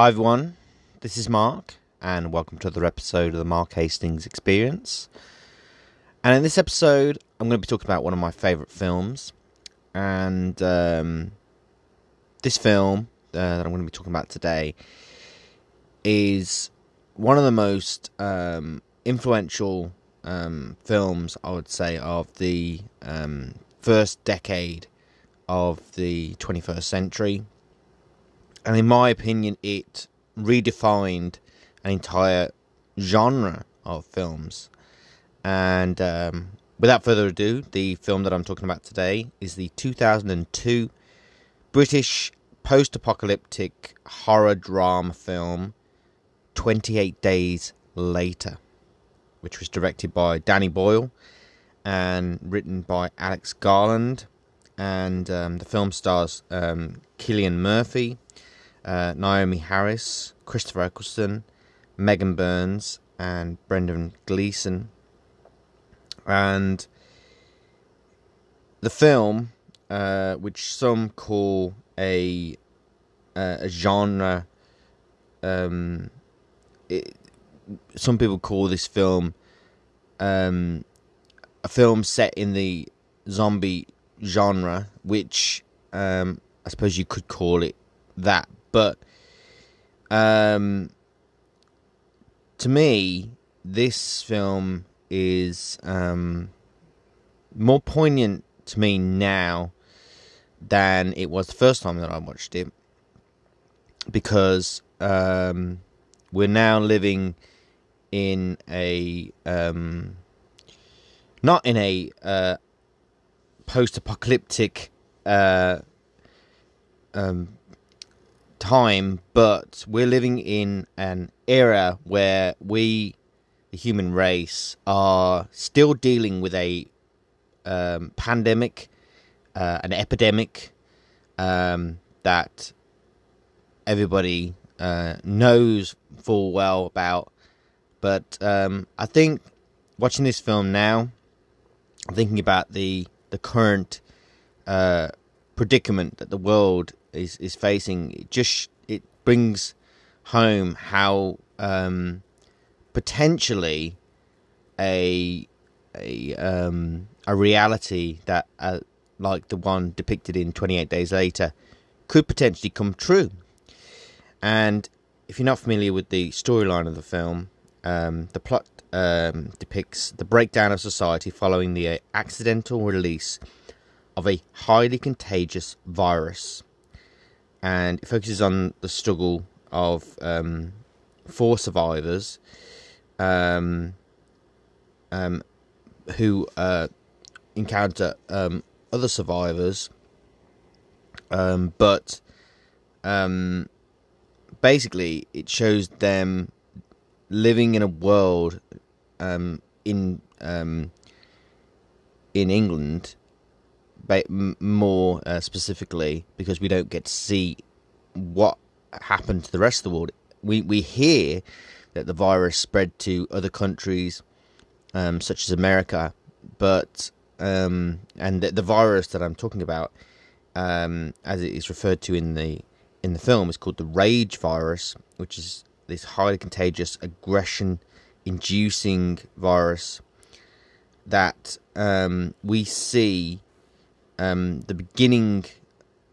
Hi everyone, this is Mark, and welcome to another episode of the Mark Hastings Experience. And in this episode, I'm going to be talking about one of my favourite films, and um, this film uh, that I'm going to be talking about today is one of the most um, influential um, films, I would say, of the um, first decade of the 21st century and in my opinion, it redefined an entire genre of films. And um, without further ado, the film that I'm talking about today is the 2002 British post apocalyptic horror drama film 28 Days Later, which was directed by Danny Boyle and written by Alex Garland. And um, the film stars um, Cillian Murphy, uh, Naomie Harris, Christopher Eccleston, Megan Burns, and Brendan Gleeson. And the film, uh, which some call a uh, a genre, um, it, some people call this film um, a film set in the zombie genre, which um, I suppose you could call it that, but um, to me, this film is um, more poignant to me now than it was the first time that I watched it because um, we're now living in a um, not in a uh, post-apocalyptic uh, um, time, but we're living in an era where we, the human race, are still dealing with a um, pandemic, uh, an epidemic um, that everybody uh, knows full well about. But um, I think watching this film now, thinking about the the current uh, predicament that the world is is facing, it just it brings home how um, potentially a a um, a reality that uh, like the one depicted in 28 Days Later could potentially come true. And if you're not familiar with the storyline of the film, um, the plot um, depicts the breakdown of society following the uh, accidental release of a highly contagious virus and it focuses on the struggle of um, four survivors um, um, who uh, encounter um, other survivors, um, but um, basically it shows them living in a world in in England more uh, specifically because we don't get to see what happened to the rest of the world. We we hear that the virus spread to other countries, um, such as America, but um, and the, the, virus that I'm talking about, um, as it is referred to in the in the film, is called the rage virus, which is this highly contagious aggression-inducing virus that um, we see um, the beginning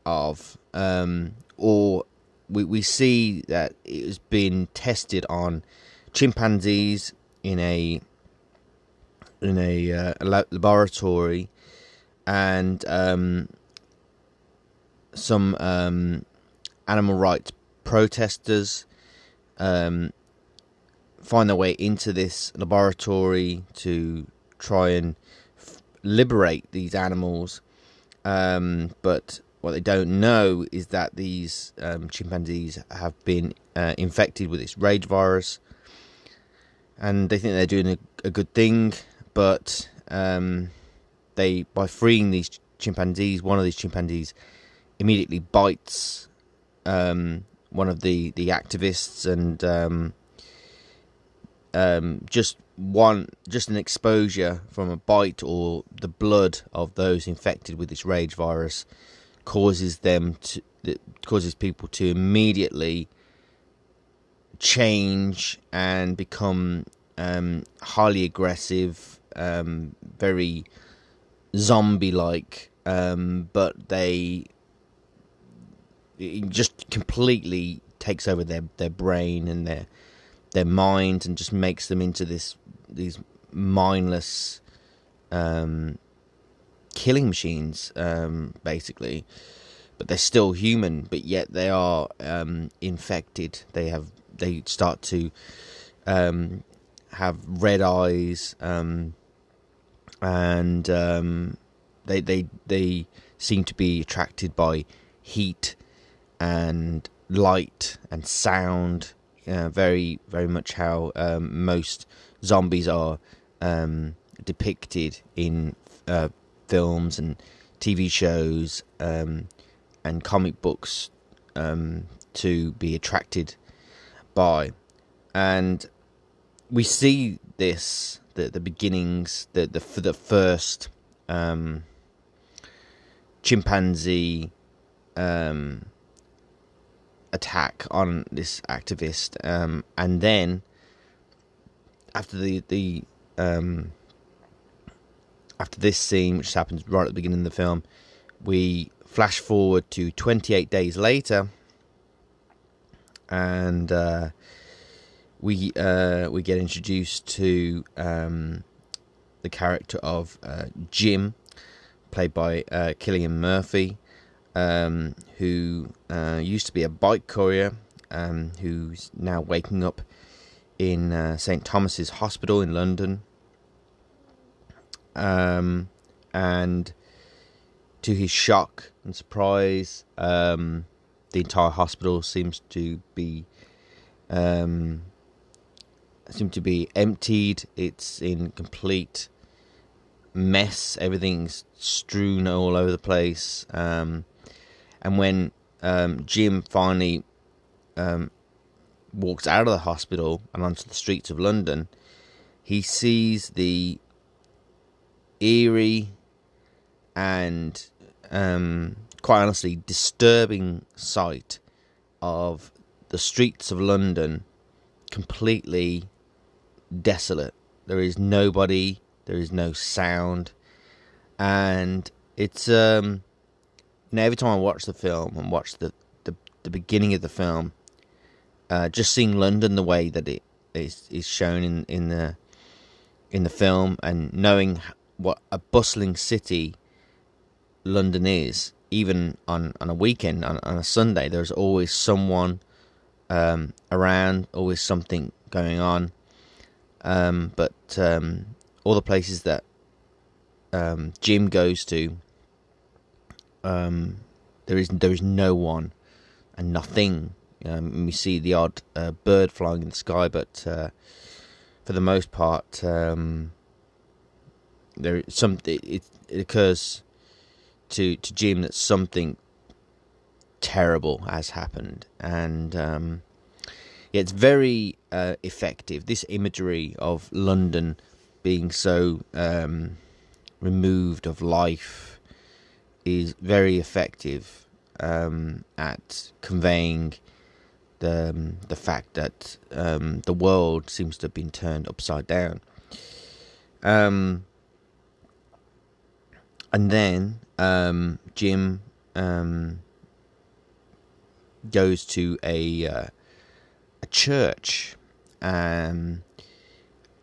of, um, or we, we see that it has been tested on chimpanzees in a in a, uh, laboratory, and um, some um, animal rights protesters um, find their way into this laboratory to try and f- liberate these animals um, but what they don't know is that these um, chimpanzees have been uh, infected with this rage virus, and they think they're doing a, a good thing. But um, they, by freeing these chimpanzees, one of these chimpanzees immediately bites um, one of the the activists and um, um, just one just an exposure from a bite or the blood of those infected with this rage virus causes them to causes people to immediately change and become um, highly aggressive, um, very zombie-like, um, but they it just completely takes over their their brain and their their mind and just makes them into this these mindless um, killing machines, um, basically. But they're still human, but yet they are um, infected. They have they start to um, have red eyes, um, and um, they they they seem to be attracted by heat and light and sound. Uh, very very much how most zombies are um, depicted in uh, films and TV shows um, and comic books um, to be attracted by, and we see this the the beginnings the the the first um, chimpanzee um, attack on this activist, um, and then after the the um, after this scene, which happens right at the beginning of the film, we flash forward to 28 days later, and uh, we uh, we get introduced to um, the character of uh, Jim, played by uh, Cillian Murphy, um, who uh, used to be a bike courier, um, who's now waking up in uh, St Thomas's Hospital in London, um, and to his shock and surprise, um, the entire hospital seems to be um, seem to be emptied. It's in complete mess. Everything's strewn all over the place. Um, and when um, Jim finally um, walks out of the hospital and onto the streets of London, he sees the eerie and um, quite honestly disturbing sight of the streets of London completely desolate. There is nobody, there is no sound, and it's um, know every time I watch the film and watch the the, the beginning of the film, uh, just seeing London the way that it is is shown in in the in the film and knowing what a bustling city London is, even on, on a weekend, on, on a Sunday, there's always someone um, around, always something going on. Um, but um, all the places that um, Jim goes to, um, there is there is no one and nothing. Um, we see the odd uh, bird flying in the sky, but uh, for the most part, um, there some it, it occurs to to Jim that something terrible has happened, and um, yeah, it's very uh, effective. This imagery of London being so um, removed of life is very effective um, at conveying um, the fact that um, the world seems to have been turned upside down. Um, and then um, Jim um, goes to a uh, a church, um,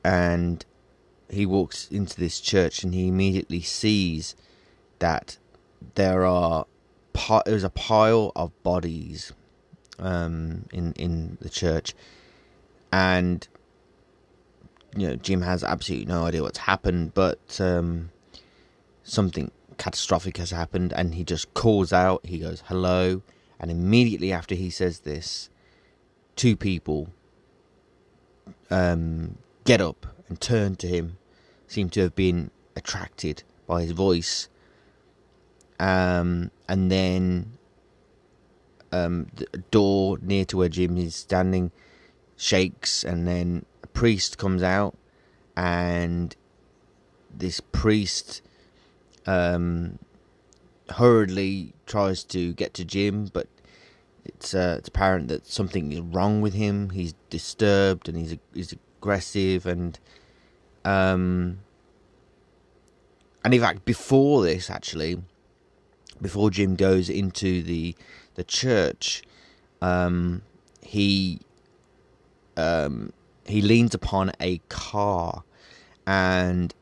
and he walks into this church, and he immediately sees that there are there's a pile of bodies um, in in the church, and you know Jim has absolutely no idea what's happened, but um, something catastrophic has happened and he just calls out he goes hello and immediately after he says this two people um, get up and turn to him seem to have been attracted by his voice um, and then um, door near to where Jim is standing shakes and then a priest comes out and this priest um, hurriedly tries to get to Jim, but it's uh, it's apparent that something is wrong with him. He's disturbed and he's he's aggressive and um and in fact before this actually before Jim goes into the the church um he um he leans upon a car and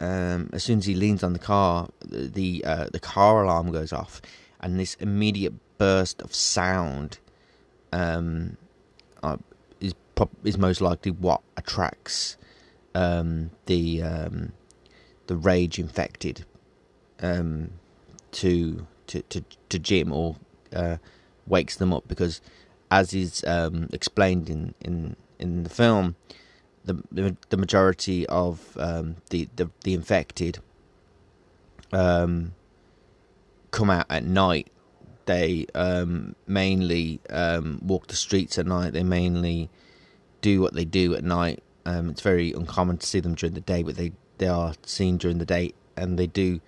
um as soon as he leans on the car the uh, the car alarm goes off and this immediate burst of sound um, uh, is is most likely what attracts um, the um, the rage infected um, to, to to to Jim or uh, wakes them up because, as is um, explained in, in in the film, the the, majority of um, the, the the infected um, come out at night they um, mainly um, walk the streets at night. They mainly do what they do at night. Um, it's very uncommon to see them during the day, but they, they are seen during the day, and they do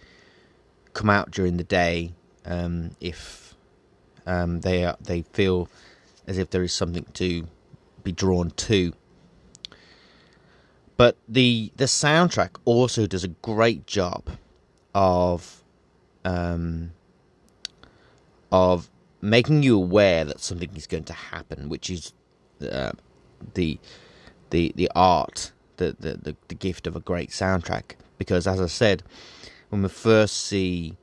come out during the day um, if um, they are, they feel as if there is something to be drawn to. But the the soundtrack also does a great job of um, of making you aware that something is going to happen, which is uh, the the the art, the, the, the the gift of a great soundtrack. Because as I said, when we first see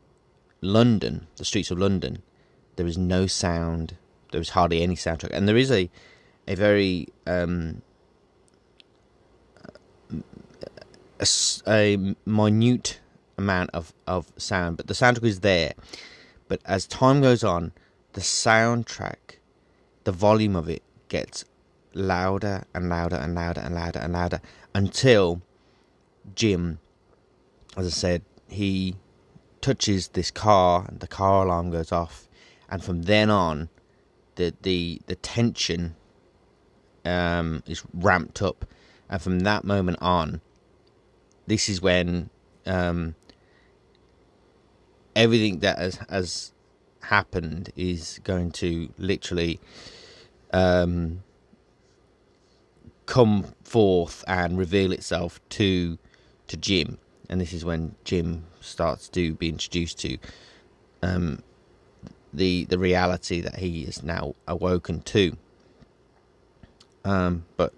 London, the streets of London, there is no sound. There is hardly any soundtrack, and there is a a very um, a, a minute amount of, of sound, but the soundtrack is there. But as time goes on, the soundtrack, the volume of it gets louder and louder and louder and louder and louder until Jim, as I said, he touches this car and the car alarm goes off, and from then on, the the the tension um, is ramped up, and from that moment on, this is when um, everything that has, has happened is going to literally um, come forth and reveal itself to to Jim, and this is when Jim starts to be introduced to um, the the reality that he is now awoken to. Um, but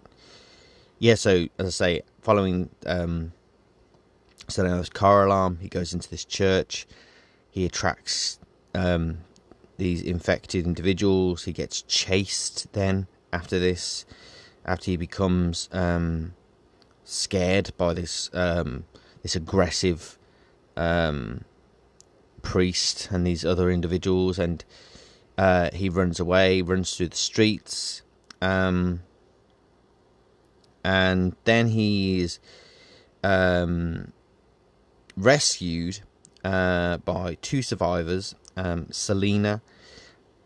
yeah, so as I say, following um, Seleno's car alarm, he goes into this church he attracts um, these infected individuals. He gets chased then after this, after he becomes um, scared by this um, this aggressive um, priest and these other individuals, and uh, he runs away, runs through the streets, um, and then he is um, rescued uh, by two survivors, um, Selena,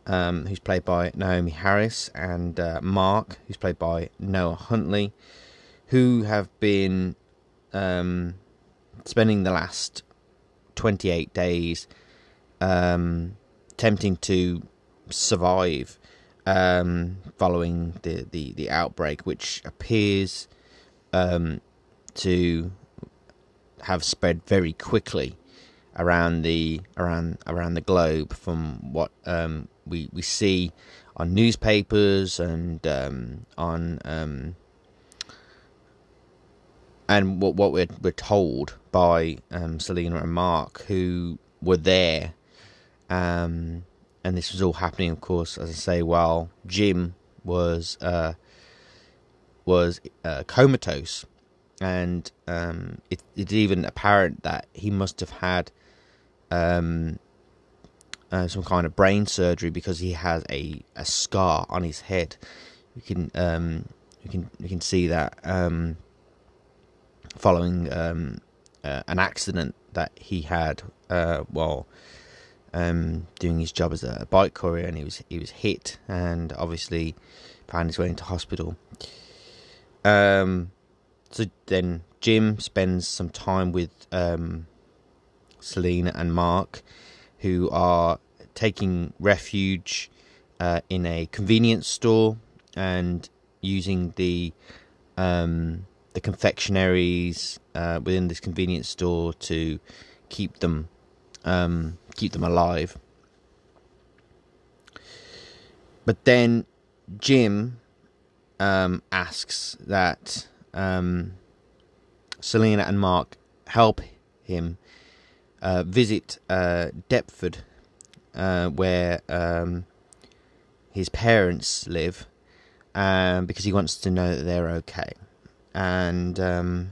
um, who's played by Naomie Harris, and uh, Mark, who's played by Noah Huntley, who have been um, spending the last 28 days um, attempting to survive um, following the, the, the outbreak, which appears um, to have spread very quickly around the around around the globe from what um, we we see on newspapers and um, on um, and what what we're we're told by um, Selena and Mark who were there, um, and this was all happening, of course, as I say, while Jim was uh, was uh, comatose, and um, it, it's even apparent that he must have had um, uh, some kind of brain surgery because he has a, a scar on his head. You can um, you can you can see that um, following um, uh, an accident that he had uh, while um, doing his job as a bike courier, and he was he was hit and obviously found his way into hospital. Um, so then Jim spends some time with um, Selena and Mark, who are taking refuge uh, in a convenience store and using the um, the confectionaries uh, within this convenience store to keep them um, keep them alive. But then Jim um, asks that um, Selena and Mark help him uh, visit uh, Deptford, uh, where um, his parents live, um, because he wants to know that they're okay. And um,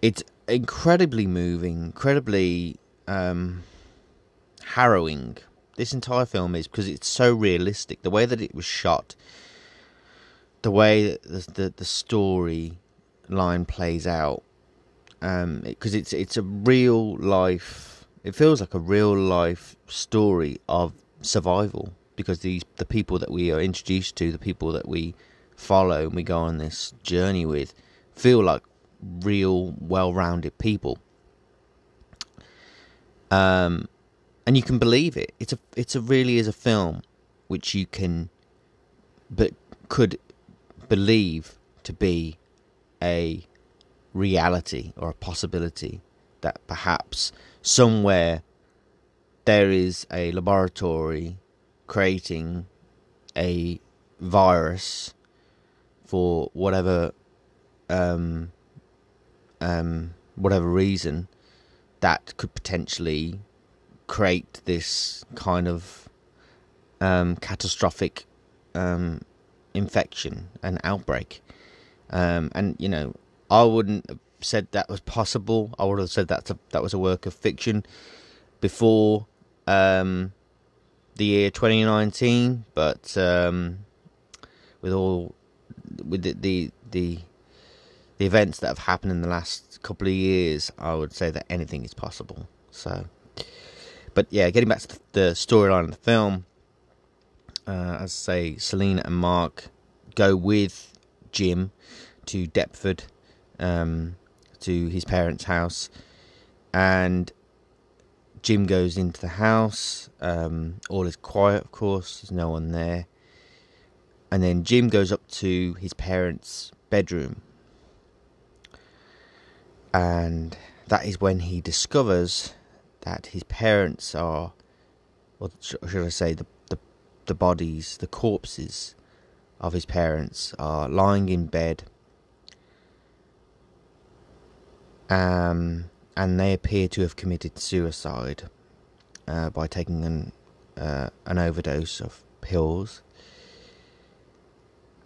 it's incredibly moving, incredibly um, harrowing. This entire film is because it's so realistic. The way that it was shot, the way that the the, the story line plays out, because um, it, it's it's a real life. It feels like a real life story of survival because these the people that we are introduced to, the people that we follow and we go on this journey with, feel like real, well-rounded people. Um, and you can believe it. It's a it's a really is a film which you can, but could believe to be a reality or a possibility that perhaps somewhere there is a laboratory creating a virus for whatever um, um, whatever reason that could potentially create this kind of um, catastrophic um, infection and outbreak. Um, and you know, I wouldn't have said that was possible. I would have said that that was a work of fiction before um, the year 2019, but with all with the, the, the the events that have happened in the last couple of years, I would say that anything is possible. So, but yeah, getting back to the, the storyline of the film, uh, as I say, Selena and Mark go with Jim to Deptford, um, to his parents' house, and Jim goes into the house. Um, all is quiet, of course. There's no one there. And then Jim goes up to his parents' bedroom. And that is when he discovers that his parents are, or should I say, the, the, the bodies, the corpses of his parents are lying in bed. Um, and they appear to have committed suicide uh, by taking an uh, an overdose of pills,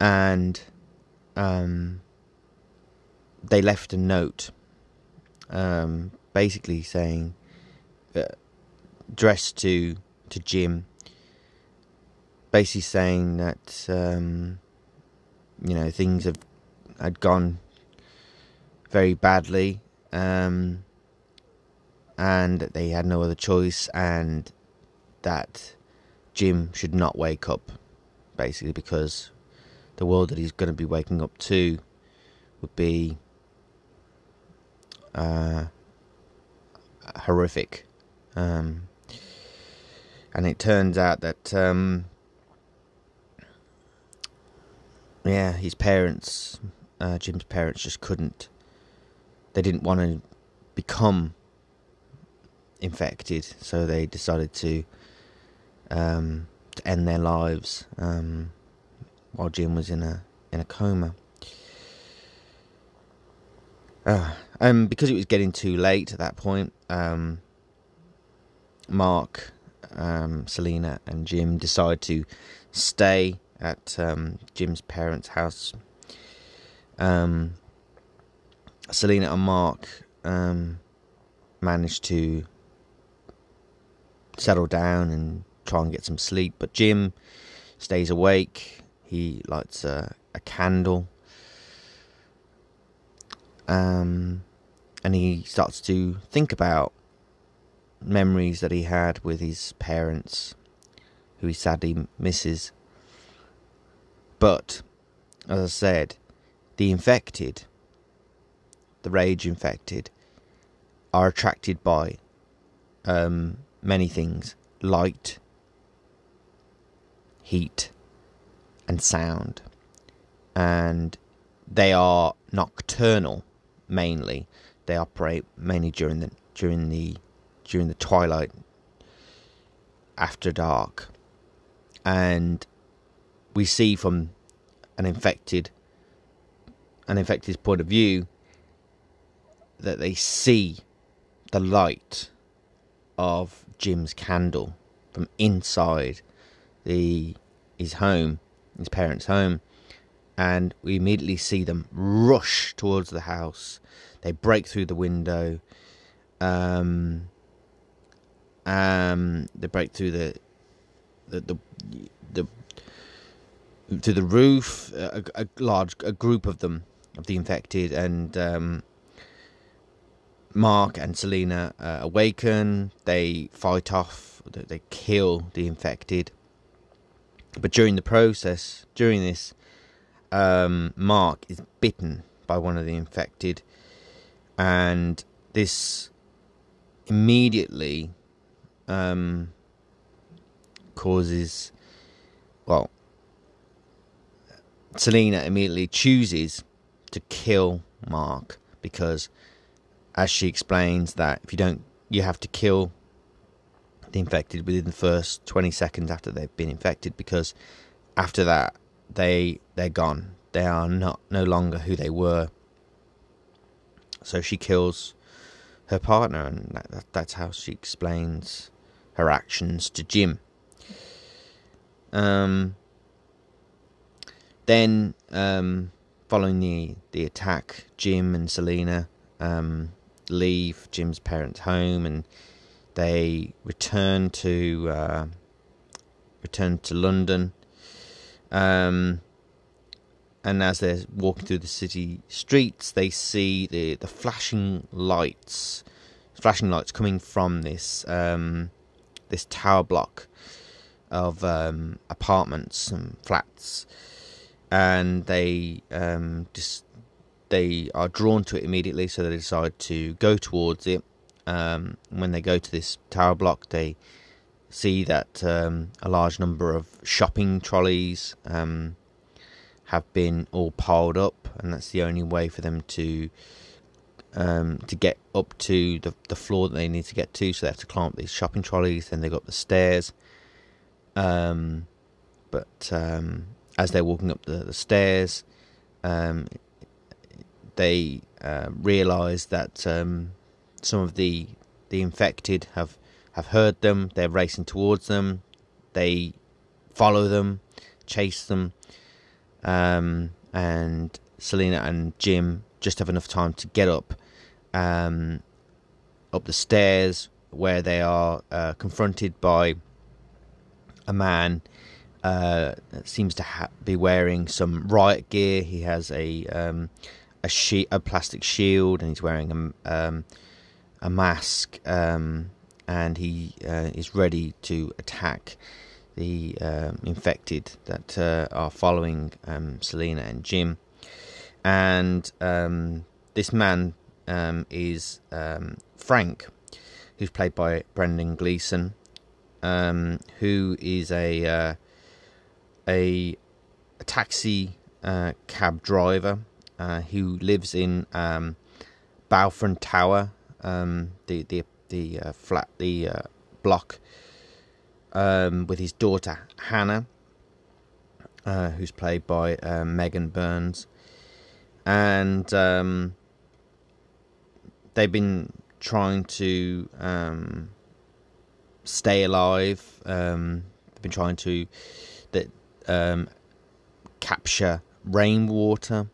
and um, they left a note, um, basically saying, uh, dressed to to Jim, basically saying that um, you know things have had gone very badly. Um, and they had no other choice, and that Jim should not wake up, basically, because the world that he's going to be waking up to would be uh, horrific. Um, and it turns out that, um, yeah, his parents, uh, Jim's parents, just couldn't. They didn't want to become infected, so they decided to um, to end their lives um, while Jim was in a in a coma. Uh, because it was getting too late at that point, um, Mark, um, Selena, and Jim decided to stay at um, Jim's parents' house. Um, Selena and Mark um, managed to settle down and try and get some sleep. But Jim stays awake. He lights a, a candle. Um, and he starts to think about memories that he had with his parents, who he sadly misses. But, as I said, the infected the rage infected are attracted by um, many things light, heat, and sound. And they are nocturnal mainly. They operate mainly during the during the during the twilight after dark. And we see from an infected an infected's point of view that they see the light of Jim's candle from inside the his home, his parents' home, and we immediately see them rush towards the house. They break through the window. Um, um, they break through the the the, the to the roof. A, a, large a group of them of the infected, and um, Mark and Selena uh, awaken. They fight off. They kill the infected. But during the process, during this, um, Mark is bitten by one of the infected, and this immediately um, causes, well, Selena immediately chooses to kill Mark because, as she explains, that if you don't, you have to kill the infected within the first 20 seconds after they've been infected because after that they they're gone. They are not no longer who they were. So she kills her partner and that, that, that's how she explains her actions to Jim. Um then um following the the attack Jim and Selena um leave Jim's parents home and they return to uh, return to London, um, and as they're walking through the city streets, they see the the flashing lights, flashing lights coming from this um, this tower block of um, apartments and flats, and they um, just they are drawn to it immediately, so they decide to go towards it um, when they go to this tower block, they see that um, a large number of shopping trolleys um, have been all piled up, and that's the only way for them to um, to get up to the the floor that they need to get to. So they have to climb up these shopping trolleys. Then they go up the stairs. Um, but um, as they're walking up the, the stairs, they uh, realise that some of the the infected have have heard them. They're racing towards them. They follow them, chase them, um, and Selena and Jim just have enough time to get up um, up the stairs where they are uh, confronted by a man uh, that seems to ha- be wearing some riot gear. He has a um, a, a plastic shield and he's wearing a um, a mask, um, and he uh, is ready to attack the uh, infected that uh, are following um, Selena and Jim. And um, this man um, is um, Frank, who's played by Brendan Gleeson, who is a uh, a, a, taxi uh, cab driver uh, who lives in Balfron Tower um, the the the uh, flat the uh, block um, with his daughter Hannah, uh, who's played by uh, Megan Burns, and um, they've been trying to um, stay alive. Um, they've been trying to that um, capture rainwater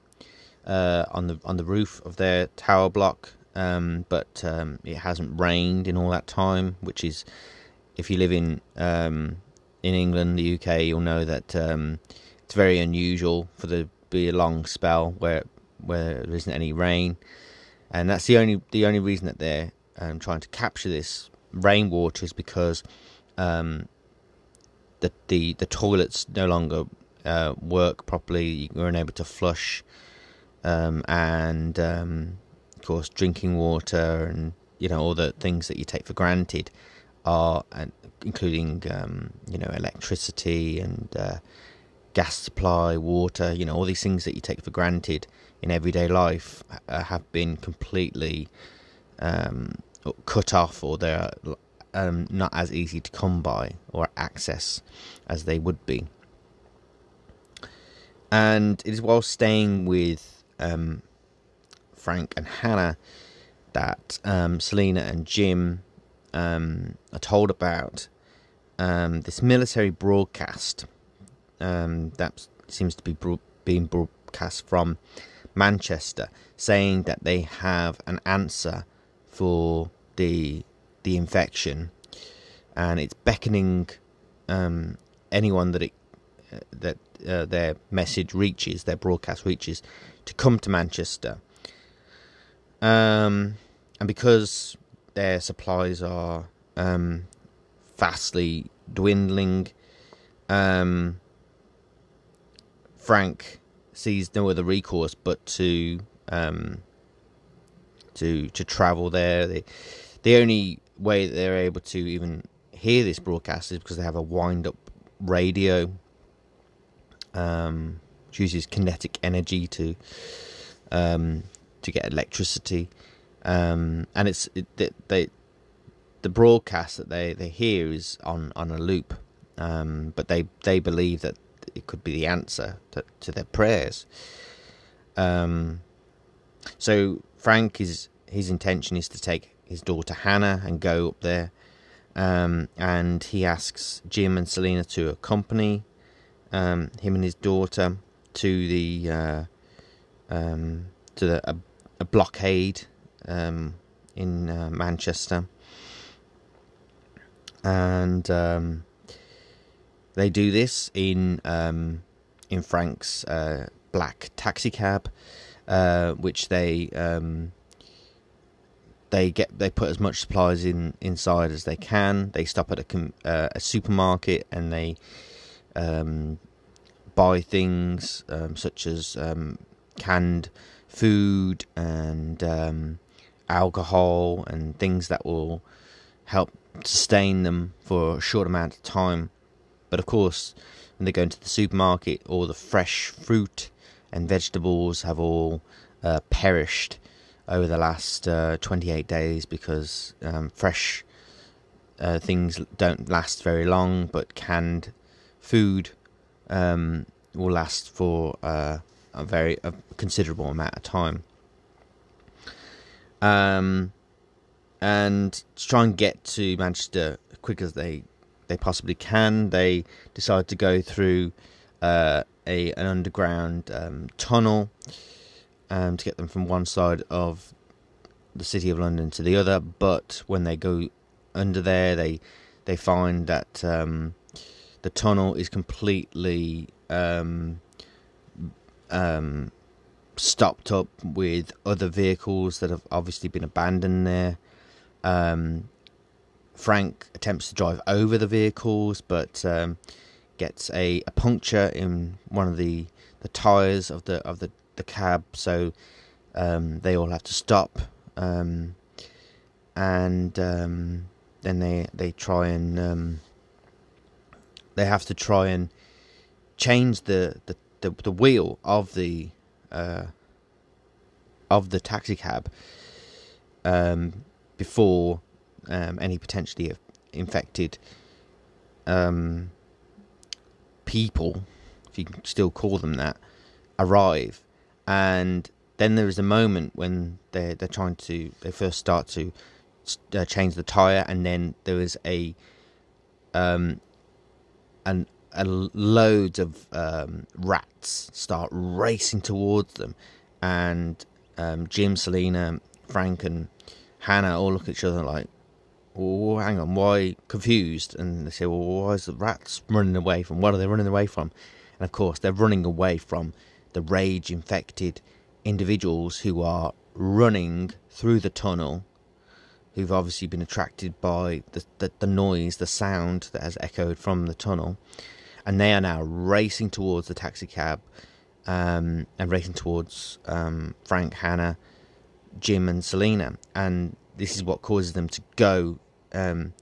uh, on the on the roof of their tower block um, but um, it hasn't rained in all that time, which is, if you live in um, in England, the UK, you'll know that um, it's very unusual for there to be a long spell where where there isn't any rain, and that's the only the only reason that they're um, trying to capture this rainwater is because um, the the the toilets no longer uh, work properly. You're unable to flush, and course, drinking water and you know all the things that you take for granted are, including um, you know electricity and uh, gas supply, water. You know all these things that you take for granted in everyday life uh, have been completely um, cut off, or they're um, not as easy to come by or access as they would be. And it is while staying with um, Frank and Hannah that um, Selena and Jim um, are told about um, this military broadcast um, that seems to be bro- being broadcast from Manchester, saying that they have an answer for the the infection, and it's beckoning um, anyone that it uh, that uh, their message reaches, their broadcast reaches, to come to Manchester. Um, and because their supplies are um, vastly dwindling, um, Frank sees no other recourse but to um, to to travel there. The the only way that they're able to even hear this broadcast is because they have a wind up radio, um, which uses kinetic energy to um, to get electricity, um, and it's it, they, they the broadcast that they, they hear is on, on a loop, um, but they they believe that it could be the answer to, to their prayers. Um, so Frank is his intention is to take his daughter Hannah and go up there, um, and he asks Jim and Selena to accompany um, him and his daughter to the uh, um, to the, a blockade um, in uh, Manchester, and um, they do this in um, in Frank's uh, black taxi cab, uh, which they um, they get they put as much supplies in inside as they can. They stop at a, uh, a supermarket and they um, buy things um, such as canned food and um, alcohol and things that will help sustain them for a short amount of time. But of course, when they go into the supermarket, all the fresh fruit and vegetables have all uh, perished over the last uh, 28 days because um, fresh uh, things don't last very long, but canned food um, will last for uh, a very a considerable amount of time. Um, and to try and get to Manchester as quick as they they possibly can, they decide to go through uh, a an underground um, tunnel um, to get them from one side of the city of London to the other. But when they go under there, they they find that um, the tunnel is completely um, um, stopped up with other vehicles that have obviously been abandoned there. Um, Frank attempts to drive over the vehicles, but um, gets a, a, puncture in one of the, the tires of the of the, the cab, so um, they all have to stop. Um, and um, then they they try and they have to try and change the, the, the, the wheel of the uh, of the taxi cab um, before um, any potentially infected um, people, if you can still call them that, arrive, and then there is a moment when they're they're trying to they first start to uh, change the tire, and then there is a um an a loads of um, rats start racing towards them, and um, Jim, Selena, Frank, and Hannah all look at each other like, "Oh, hang on, why?" Confused, and they say, "Well, why is the rats running away from? What are they running away from?" And of course, they're running away from the rage-infected individuals who are running through the tunnel who've obviously been attracted by the, the, the, noise, the sound that has echoed from the tunnel, and they are now racing towards the taxi cab um, and racing towards um, Frank Hannah, Jim and Selena, and this is what causes them to go um,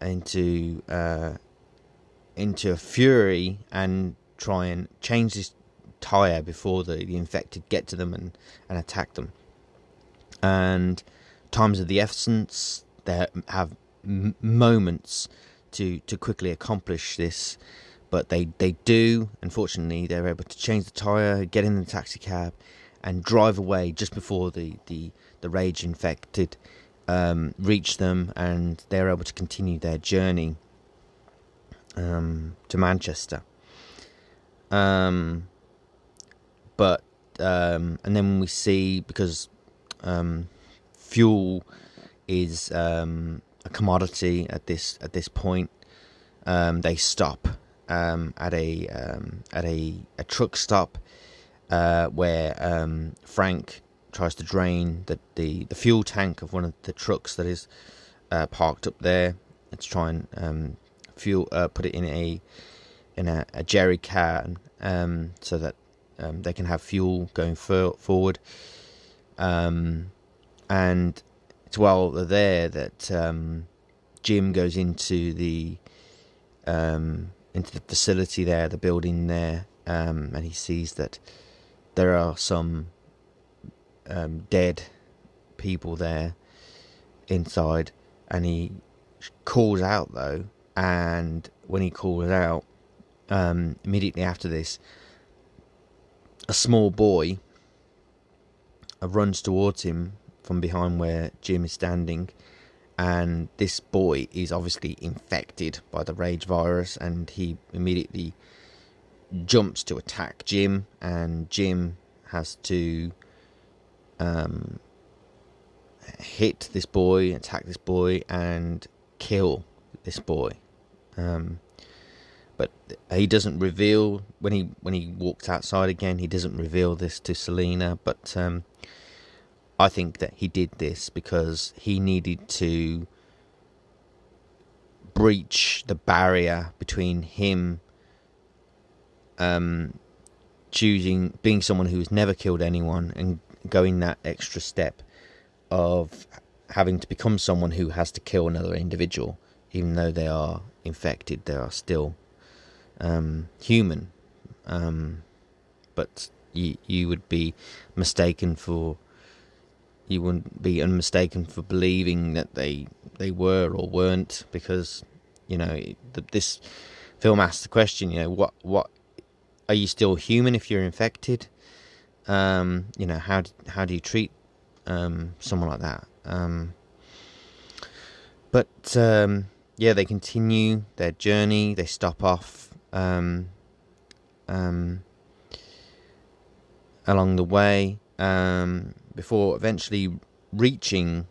into uh, into a fury and try and change this tire before the, the infected get to them and, and attack them. And times of the essence, they have m- moments to to quickly accomplish this, but they they do. Unfortunately, they're able to change the tire, get in the taxi cab, and drive away just before the the the rage infected um, reach them, and they're able to continue their journey um, to Manchester. Um, but um, and then we see because um, fuel is um, a commodity at this at this point. Um, they stop um, at a um, at a, a truck stop uh, where um, Frank tries to drain the, the, the fuel tank of one of the trucks that is uh, parked up there. Let's try and um, fuel uh, put it in a in a, a jerry can um, so that they can have fuel going for, forward. And it's while they're there that Jim goes into the um, into the facility there, the building there, um, and he sees that there are some um, dead people there inside, and he calls out though, and when he calls out, um, immediately after this, a small boy uh, runs towards him from behind where Jim is standing, and this boy is obviously infected by the rage virus, and he immediately jumps to attack Jim, and Jim has to um, hit this boy, attack this boy, and kill this boy. Um, but he doesn't reveal when he when he walks outside again. He doesn't reveal this to Selena, but um, I think that he did this because he needed to breach the barrier between him um, choosing being someone who has never killed anyone and going that extra step of having to become someone who has to kill another individual, even though they are infected, they are still um, human. Um, but you you would be mistaken for you wouldn't be unmistaken for believing that they they were or weren't because you know this film asks the question you know what what are you still human if you're infected? Um, you know how how do you treat um, someone like that? Um, but um, yeah they continue their journey they stop off um, um, along the way um, before eventually reaching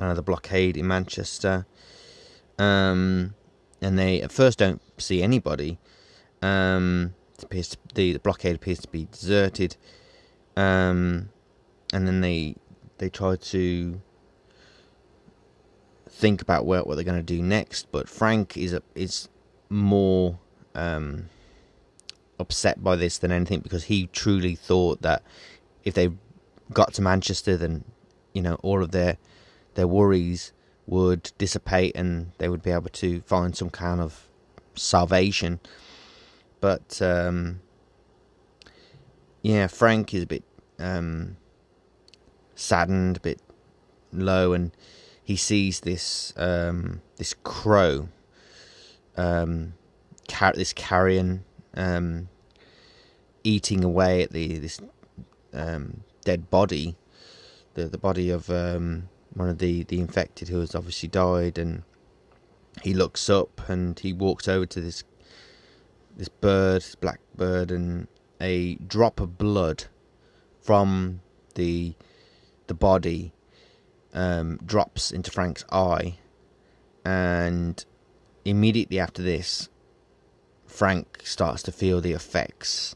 uh, the blockade in Manchester. Um, and they at first don't see anybody. Um, appears to, the, the blockade appears to be deserted. Um, and then they they try to think about what, what they're going to do next. But Frank is a, is more um, upset by this than anything because he truly thought that if they got to Manchester, then you know all of their their worries would dissipate and they would be able to find some kind of salvation. But um, yeah, Frank is a bit um, saddened, a bit low, and he sees this um, this crow, um, car- this carrion, um, eating away at the this um, dead body, the the body of um, one of the the infected who has obviously died, and he looks up and he walks over to this this bird, this black bird, and a drop of blood from the the body um, drops into Frank's eye, and immediately after this, Frank starts to feel the effects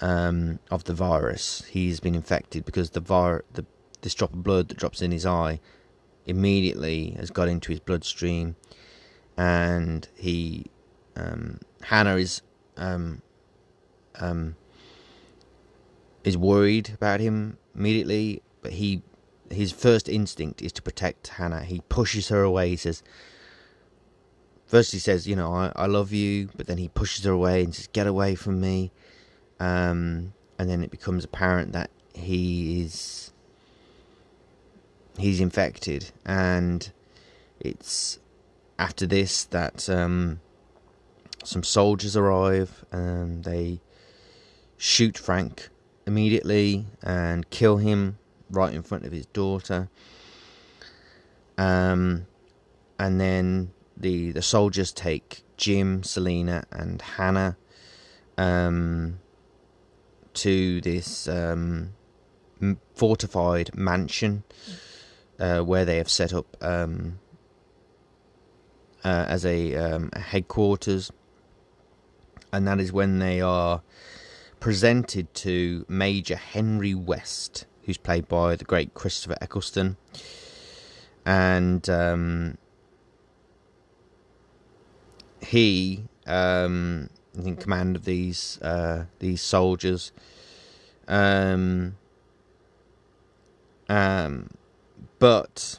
um, of the virus. He's been infected because the vir- the this drop of blood that drops in his eye immediately has got into his bloodstream, and he um, Hannah is um, um, is worried about him immediately, but he his first instinct is to protect Hannah. He pushes her away. He says, first he says, you know, I, I love you, but then he pushes her away and says, get away from me. Um, and then it becomes apparent that he is he's infected, and it's after this that um, some soldiers arrive and they shoot Frank immediately and kill him right in front of his daughter. Um, and then the the soldiers take Jim, Selena, and Hannah um, to this um, fortified mansion uh, where they have set up um, uh, as a, um, a headquarters, and that is when they are presented to Major Henry West, who's played by the great Christopher Eccleston, and um, he um, in command of these uh, these soldiers. Um, um, but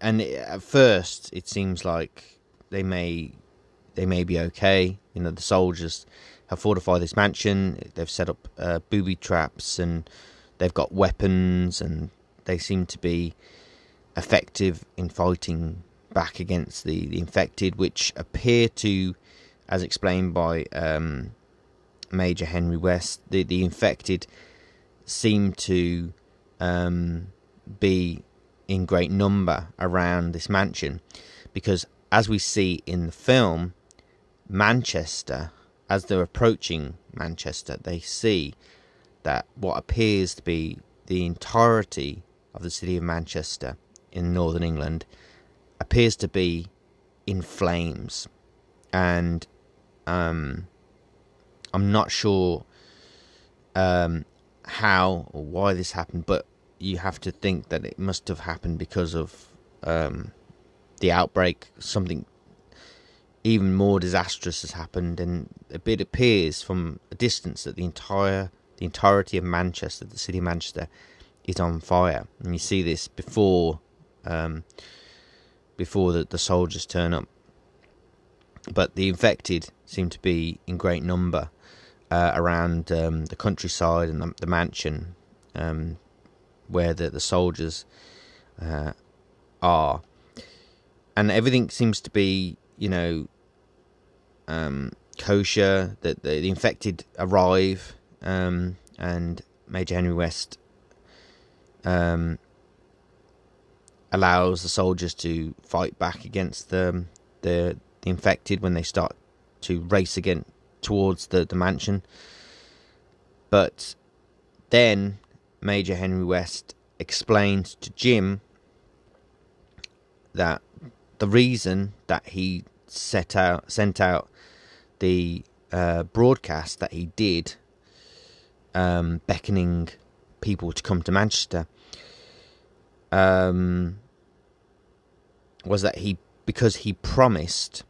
and it, at first it seems like they may they may be okay. You know, the soldiers have fortified this mansion. They've set up uh, booby traps and they've got weapons, and they seem to be effective in fighting back against the, the infected, which appear to, as explained by um, Major Henry West, the the infected seem to um, be in great number around this mansion because as we see in the film Manchester as they're approaching Manchester they see that what appears to be the entirety of the city of Manchester in northern England appears to be in flames. And um, I'm not sure um, how or why this happened but you have to think that it must have happened because of um, the outbreak. Something even more disastrous has happened, and it appears from a distance that the entire the entirety of Manchester, the city of Manchester, is on fire. And you see this before um, before the, the soldiers turn up. But the infected seem to be in great number uh, around um, the countryside and the, the mansion. Um, where the, the soldiers uh, are. And everything seems to be, you know, um, kosher, that the, the, infected arrive, um, and Major Henry West um, allows the soldiers to fight back against the, the, the infected when they start to race again towards the, the mansion. But then Major Henry West explained to Jim that the reason that he set out sent out the uh, broadcast that he did, um, beckoning people to come to Manchester, um, was that he because he promised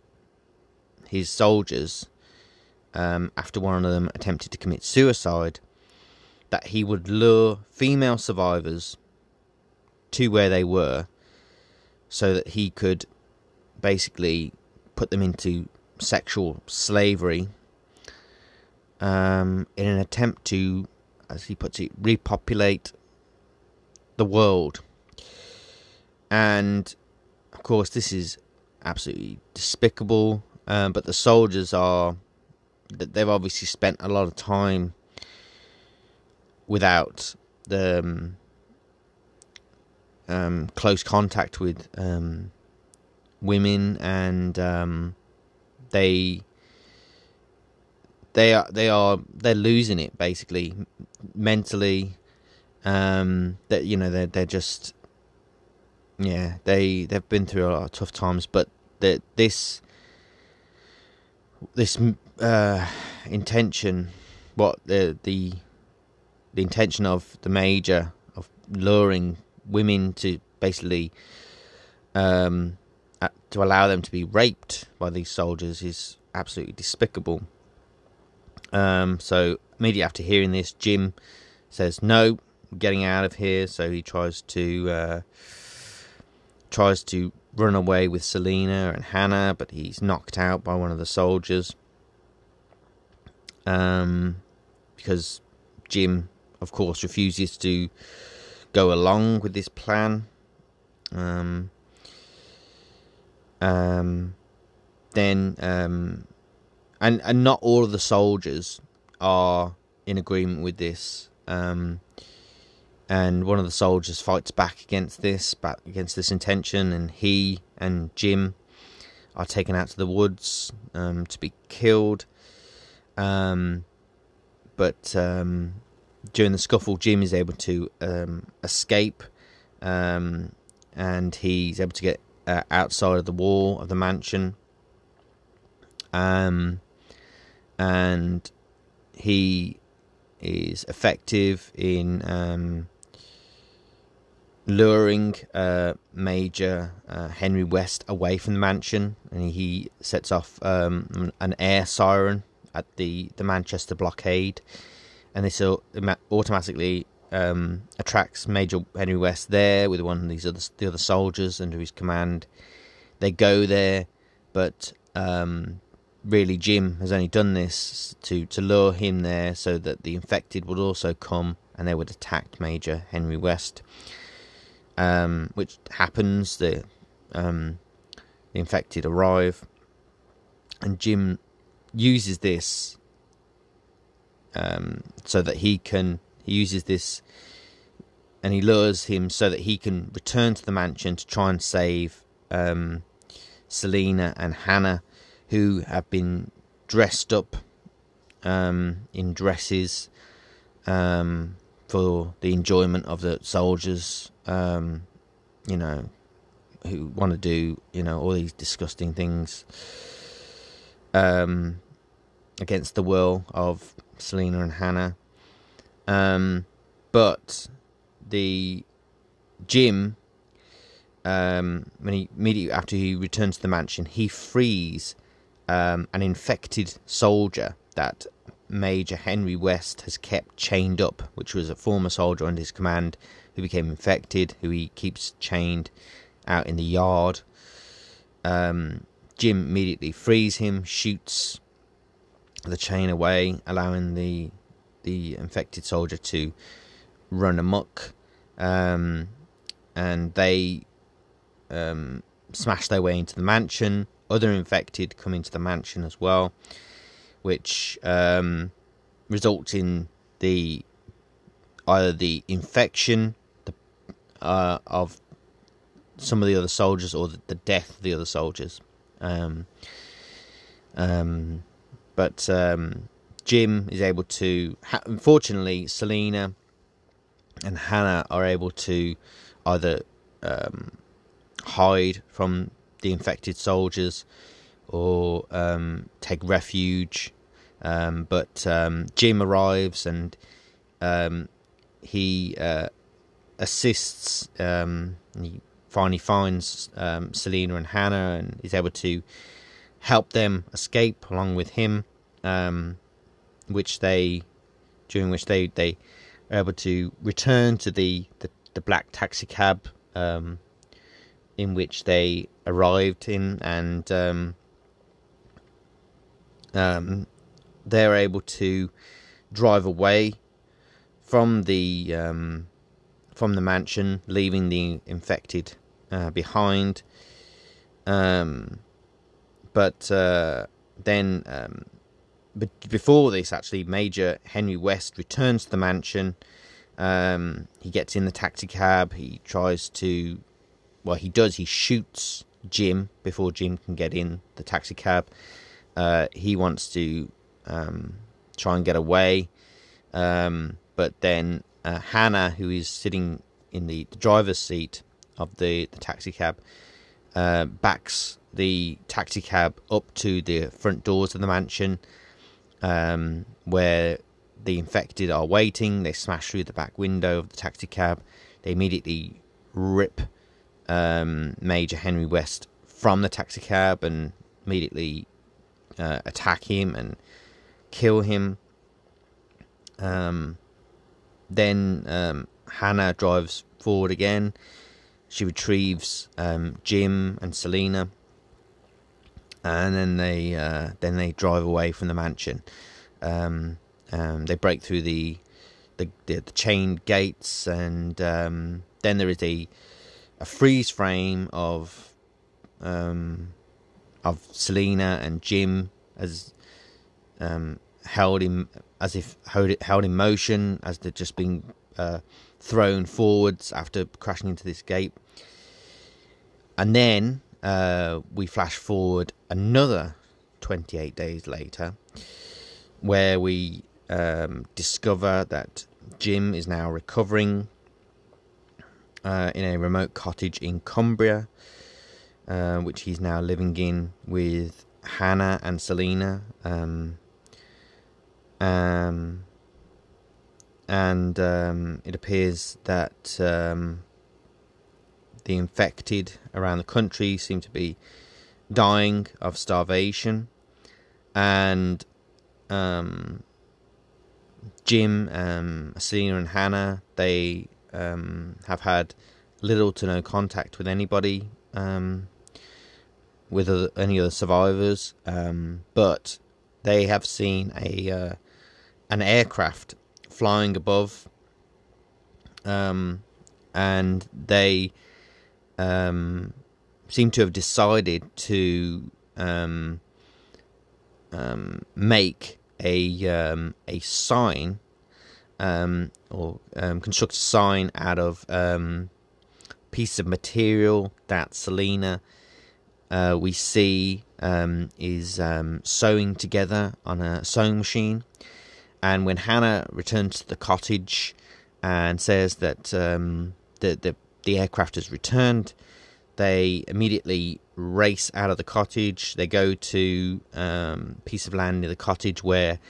his soldiers um, after one of them attempted to commit suicide that he would lure female survivors to where they were so that he could basically put them into sexual slavery um, in an attempt to, as he puts it, repopulate the world. And of course, this is absolutely despicable. Um, but the soldiers are, they've obviously spent a lot of time without the um, um, close contact with um, women, and um, they they are they are they're losing it basically mentally. Um, that you know they're they're just yeah they they've been through a lot of tough times, but that this this uh, intention, what the the the intention of the major of luring women to basically um, to allow them to be raped by these soldiers is absolutely despicable. Um, so immediately after hearing this, Jim says, "No, getting out of here. So he tries to uh, tries to run away with Selena and Hannah, but he's knocked out by one of the soldiers. Um, because Jim, of course, refuses to go along with this plan. Um, um, then, um, and and not all of the soldiers are in agreement with this. Um, and one of the soldiers fights back against this, back against this intention, and he and Jim are taken out to the woods um, to be killed. Um, but um, during the scuffle, Jim is able to um, escape, um, and he's able to get uh, outside of the wall of the mansion. Um, and he is effective in luring uh, Major uh, Henry West away from the mansion, and he sets off um, an air siren at the, the Manchester blockade, and this automatically um, attracts Major Henry West there with one of these other the other soldiers under his command. They go there, but um, really Jim has only done this to to lure him there so that the infected would also come and they would attack Major Henry West um, which happens. The um, the infected arrive, and Jim uses this um, so that he can. He uses this, and he lures him so that he can return to the mansion to try and save um, Selena and Hannah, who have been dressed up um, in dresses um, for the enjoyment of the soldiers um, you know, who want to do, you know, all these disgusting things um, against the will of Selena and Hannah. Um, but the Jim, um, when he immediately after he returns to the mansion, he frees um, an infected soldier that Major Henry West has kept chained up, which was a former soldier under his command who became infected, who he keeps chained out in the yard. Um, Jim immediately frees him, shoots the chain away, allowing the the infected soldier to run amok, um, and they um, smash their way into the mansion. Other infected come into the mansion as well, which um, results in the either the infection uh, of some of the other soldiers or the, the death of the other soldiers. Um, um, but um, Jim is able to. Ha- unfortunately, Selena and Hannah are able to either um, hide from the infected soldiers or um, take refuge. Um, but Jim arrives and he uh, assists. Um, he finally finds um, Selena and Hannah and is able to help them escape along with him, um, which they during which they they are able to return to the the, the black taxi cab um, in which they arrived in and um, um, they're able to drive away from the um, from the mansion, leaving the infected uh, behind. Um, but uh, then, um, but before this, actually, Major Henry West returns to the mansion. Um, he gets in the taxi cab. He tries to, well, he does. He shoots Jim before Jim can get in the taxi cab. Uh, he wants to um, try and get away, um, but then uh, Hannah, who is sitting in the, the driver's seat of the, the taxi cab, uh, backs the taxi cab up to the front doors of the mansion, um, where the infected are waiting. They smash through the back window of the taxi cab. They immediately rip um, Major Henry West from the taxi cab and immediately uh, attack him and kill him. Um, then um, Hannah drives forward again. She retrieves um, Jim and Selena, and then they uh, then they drive away from the mansion. Um, um, they break through the the, the, the chained gates, and um, then there is a a freeze frame of um, of Selena and Jim as um, held in as if held, held in motion as they're just being uh, thrown forwards after crashing into this gate. And then uh, we flash forward another 28 days later, where we um, discover that Jim is now recovering uh, in a remote cottage in Cumbria, uh, which he's now living in with Hannah and Selena. Um, um, and um, it appears that um, the infected around the country seem to be dying of starvation, and um, Jim, um, Selena, and Hannah they um, have had little to no contact with anybody, um, with other, any other survivors, um, but they have seen a uh, an aircraft flying above, um, and they um, seem to have decided to um, um, make a um, a sign or construct a sign out of piece of material that Selena uh, we see um, is um, sewing together on a sewing machine. And when Hannah returns to the cottage and says that um, the, the the aircraft has returned, they immediately race out of the cottage. They go to um, piece of land near the cottage where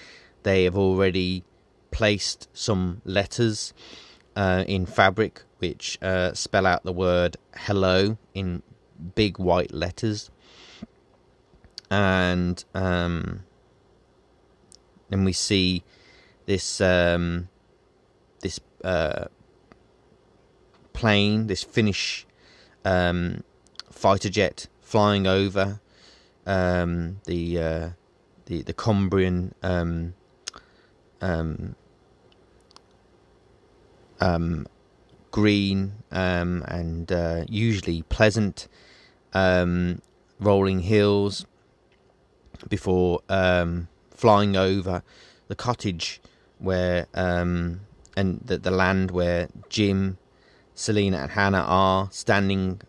they have already placed some letters uh, in fabric which uh, spell out the word hello in big white letters. And um, we see this um, this uh, plane, this Finnish um, fighter jet flying over um, the uh, the the Cumbrian um, um, um, green um, and uh, usually pleasant um, rolling hills before um, flying over the cottage where um, and the, the land where Jim, Selena, and Hannah are standing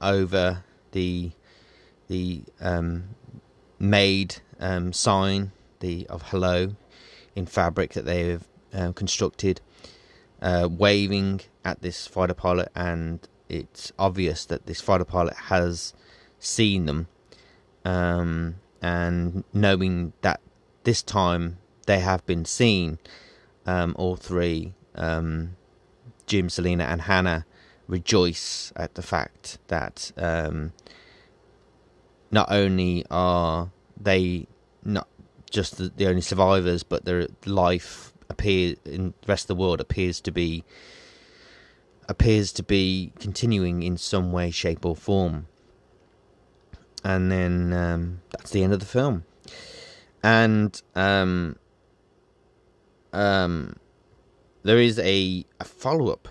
over the the um, made um, sign the of hello in fabric that they have uh, constructed, uh, waving at this fighter pilot, and it's obvious that this fighter pilot has seen them, um, and knowing that this time they have been seen, um, all three, um, Jim, Selena, and Hannah, rejoice at the fact that um, not only are they not just the, the only survivors, but their life appear in the rest of the world appears to be appears to be continuing in some way, shape, or form. And then um, that's the end of the film. And um, um, there is a, a follow up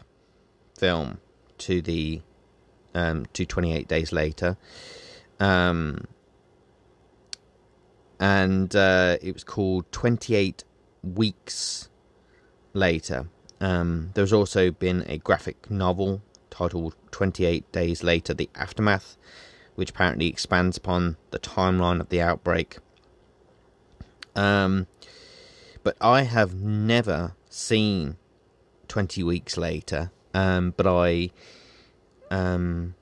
film to the um, to 28 Days Later. Um, and uh, it was called 28 Weeks Later. Um, there's also been a graphic novel titled 28 Days Later The Aftermath, which apparently expands upon the timeline of the outbreak. Um, but I have never seen 20 Weeks Later, um, but I. Um,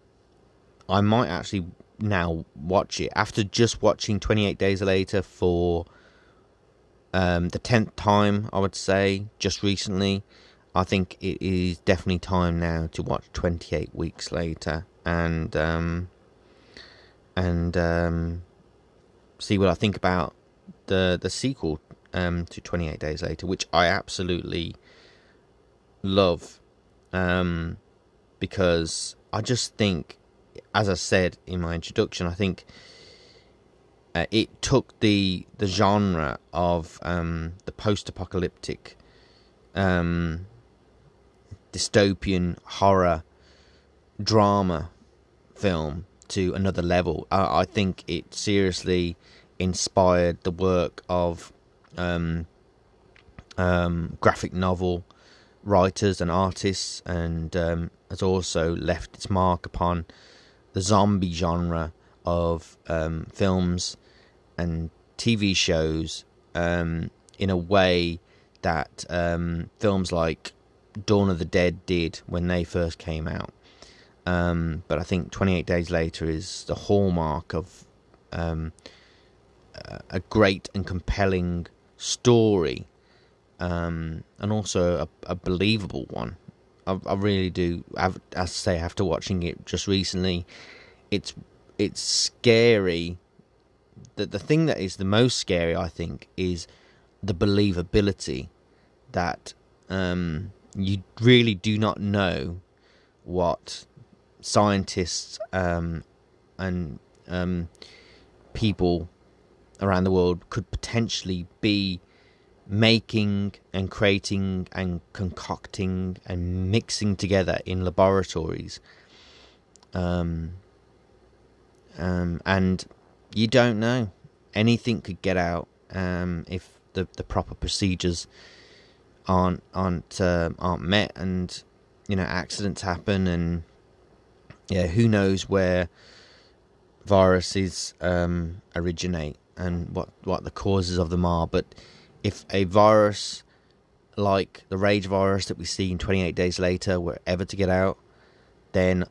I might actually now watch it after just watching 28 Days Later for um, the 10th time, I would say, just recently. I think it is definitely time now to watch 28 Weeks Later and um, and um, see what I think about the the sequel um, to 28 Days Later, which I absolutely love. Um, because I just think, as I said in my introduction, I think uh, it took the the genre of um, the post-apocalyptic um, dystopian horror drama film to another level. I, I think it seriously inspired the work of um, um, graphic novel writers and artists, and um, has also left its mark upon the zombie genre of um, films and TV shows um, in a way that um, films like Dawn of the Dead did when they first came out. Um, but I think 28 Days Later is the hallmark of um, a great and compelling story, um, and also a, a, believable one. I, I really do. I've, as I say, after watching it just recently, it's it's scary. The the thing that is the most scary, I think, is the believability that um, you really do not know what scientists um, and um, people around the world could potentially be making and creating and concocting and mixing together in laboratories. Um, um, and you don't know. Anything could get out um, if the, the proper procedures aren't aren't uh, aren't met, and you know accidents happen, and yeah, who knows where viruses um, originate and what what the causes of them are. But if a virus like the rage virus that we see in 28 days later were ever to get out, then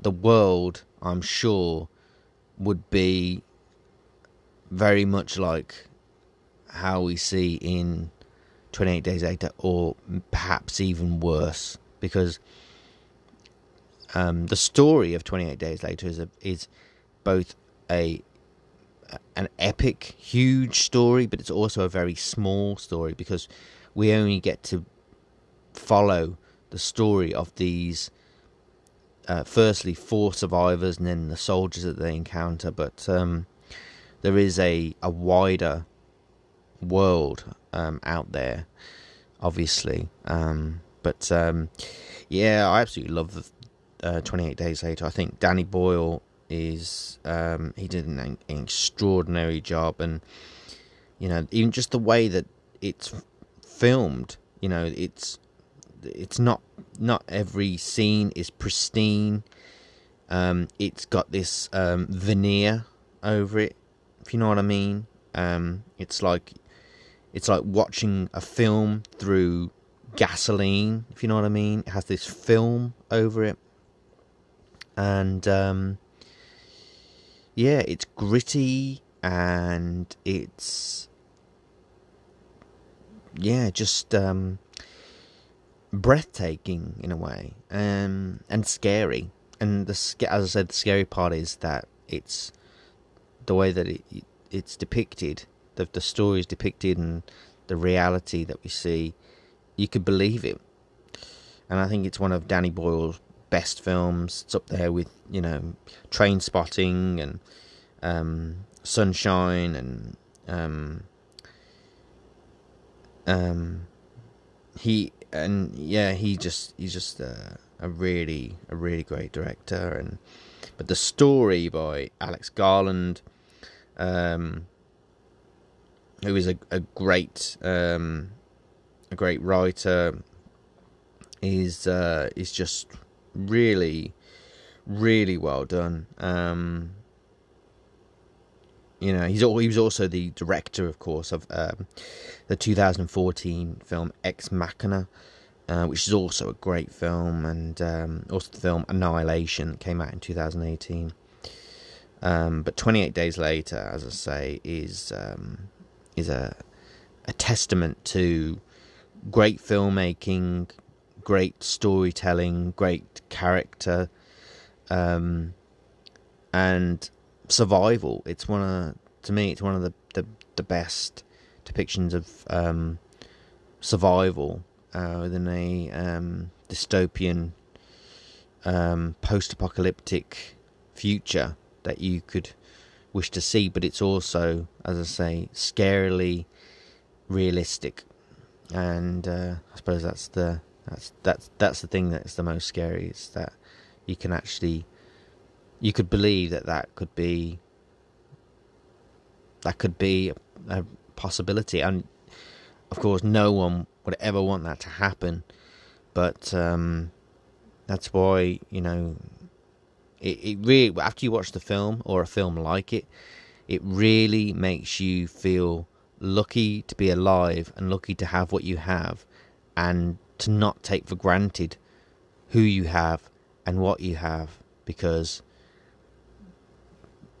the world, I'm sure, would be very much like how we see in 28 days later, or perhaps even worse, because um, the story of 28 days later is a, is both a an epic, huge story, but it's also a very small story because we only get to follow the story of these. Uh, firstly, four survivors, and then the soldiers that they encounter. But um, there is a a wider world um, out there, obviously. Um, but um, yeah, I absolutely love the uh, 28 Days Later. I think Danny Boyle is um, he did an, an, extraordinary job, and you know even just the way that it's filmed, you know it's it's not not every scene is pristine. Um, it's got this um, veneer over it, if you know what I mean. Um, it's like it's like watching a film through gasoline, if you know what I mean. It has this film over it, and um, yeah, it's gritty and it's yeah, just um, breathtaking in a way, um, and scary. And the as I said, the scary part is that it's the way that it it's depicted, the the story is depicted, and the reality that we see. You could believe it, and I think it's one of Danny Boyle's best films. It's up there with you know Trainspotting and um, Sunshine and um, um, he and yeah he just he's just a, a really a really great director and but the story by Alex Garland um, who is a, a great um, a great writer is uh, is just really, really well done. Um, you know, he's he was also the director, of course, of um, the 2014 film Ex Machina, uh, which is also a great film, and um, also the film Annihilation that came out in 2018. Um, but 28 Days Later, as I say, is um, is a a testament to great filmmaking, great storytelling, great character, um, and survival. It's one of to me, it's one of the the, the best depictions of um, survival uh, within a um, dystopian, um, post-apocalyptic future that you could wish to see, but it's also, as I say, scarily realistic, and uh, I suppose that's the that's that's that's the thing that's the most scary is that you can actually you could believe that that could be that could be a, a possibility, and of course, no one would ever want that to happen. But um, that's why you know it, it really after you watch the film or a film like it, it really makes you feel lucky to be alive and lucky to have what you have, and to not take for granted who you have and what you have because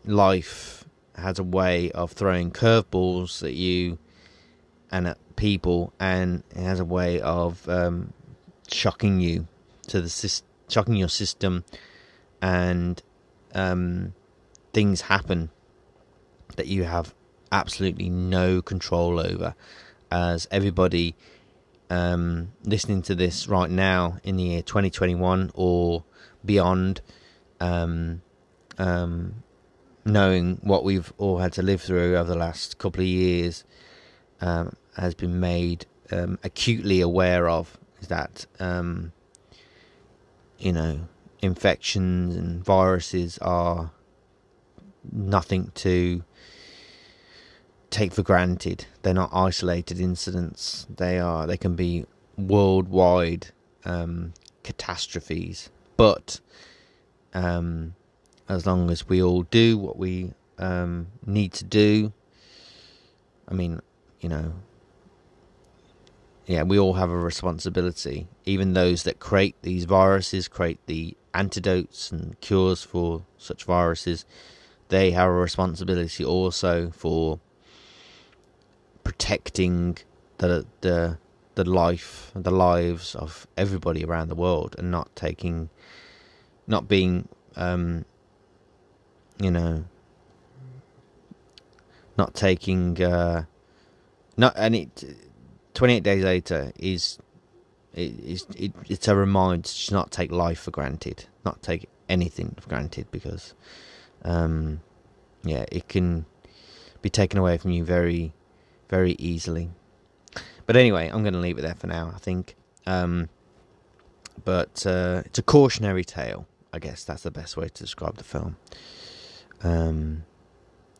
life has a way of throwing curveballs at you and at people, and it has a way of um, shocking you to the system, shocking your system, and um, things happen that you have absolutely no control over, as everybody um, listening to this right now in the year 2021 or beyond, um, um, knowing what we've all had to live through over the last couple of years, um, has been made um, acutely aware of is that you know infections and viruses are nothing to take for granted. They're not isolated incidents. They are. They can be worldwide um, catastrophes. But um, as long as we all do what we um, need to do, I mean, you know, yeah, we all have a responsibility. Even those that create these viruses, create the antidotes and cures for such viruses, they have a responsibility also for protecting the the the life, the lives of everybody around the world, and not taking, not being, um, you know, not taking, uh, not and it 28 days later is it, it's, it, it's a reminder to not take life for granted, not take anything for granted because, um, yeah, it can be taken away from you very, very easily. But anyway, I'm going to leave it there for now, I think. Um, but uh, it's a cautionary tale, I guess that's the best way to describe the film. Um,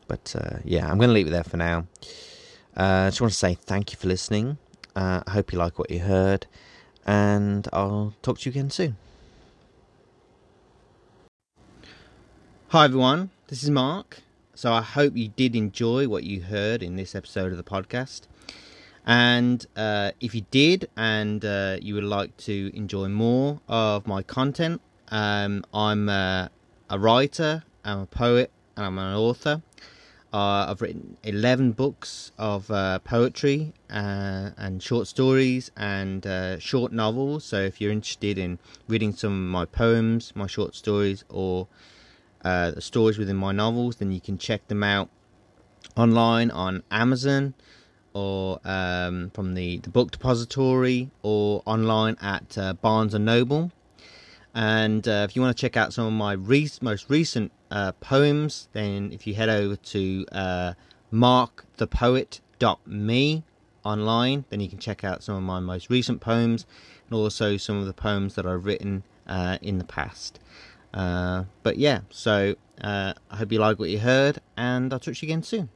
but uh, yeah, I'm going to leave it there for now. Uh, I just want to say thank you for listening. Uh, I hope you like what you heard, and I'll talk to you again soon. Hi, everyone. This is Mark. So, I hope you did enjoy what you heard in this episode of the podcast. And uh, if you did, and uh, you would like to enjoy more of my content, um, I'm uh, a writer, I'm a poet, and I'm an author. Uh, I've written 11 books of uh, poetry uh, and short stories and uh, short novels. So, if you're interested in reading some of my poems, my short stories, or uh, the stories within my novels, then you can check them out online on Amazon or um, from the, the book depository or online at uh, Barnes and Noble. And if you want to check out some of my re- most recent uh, poems, then if you head over to uh, markthepoet.me online, then you can check out some of my most recent poems and also some of the poems that I've written uh, in the past. Uh, but yeah, so uh, I hope you like what you heard, and I'll talk to you again soon.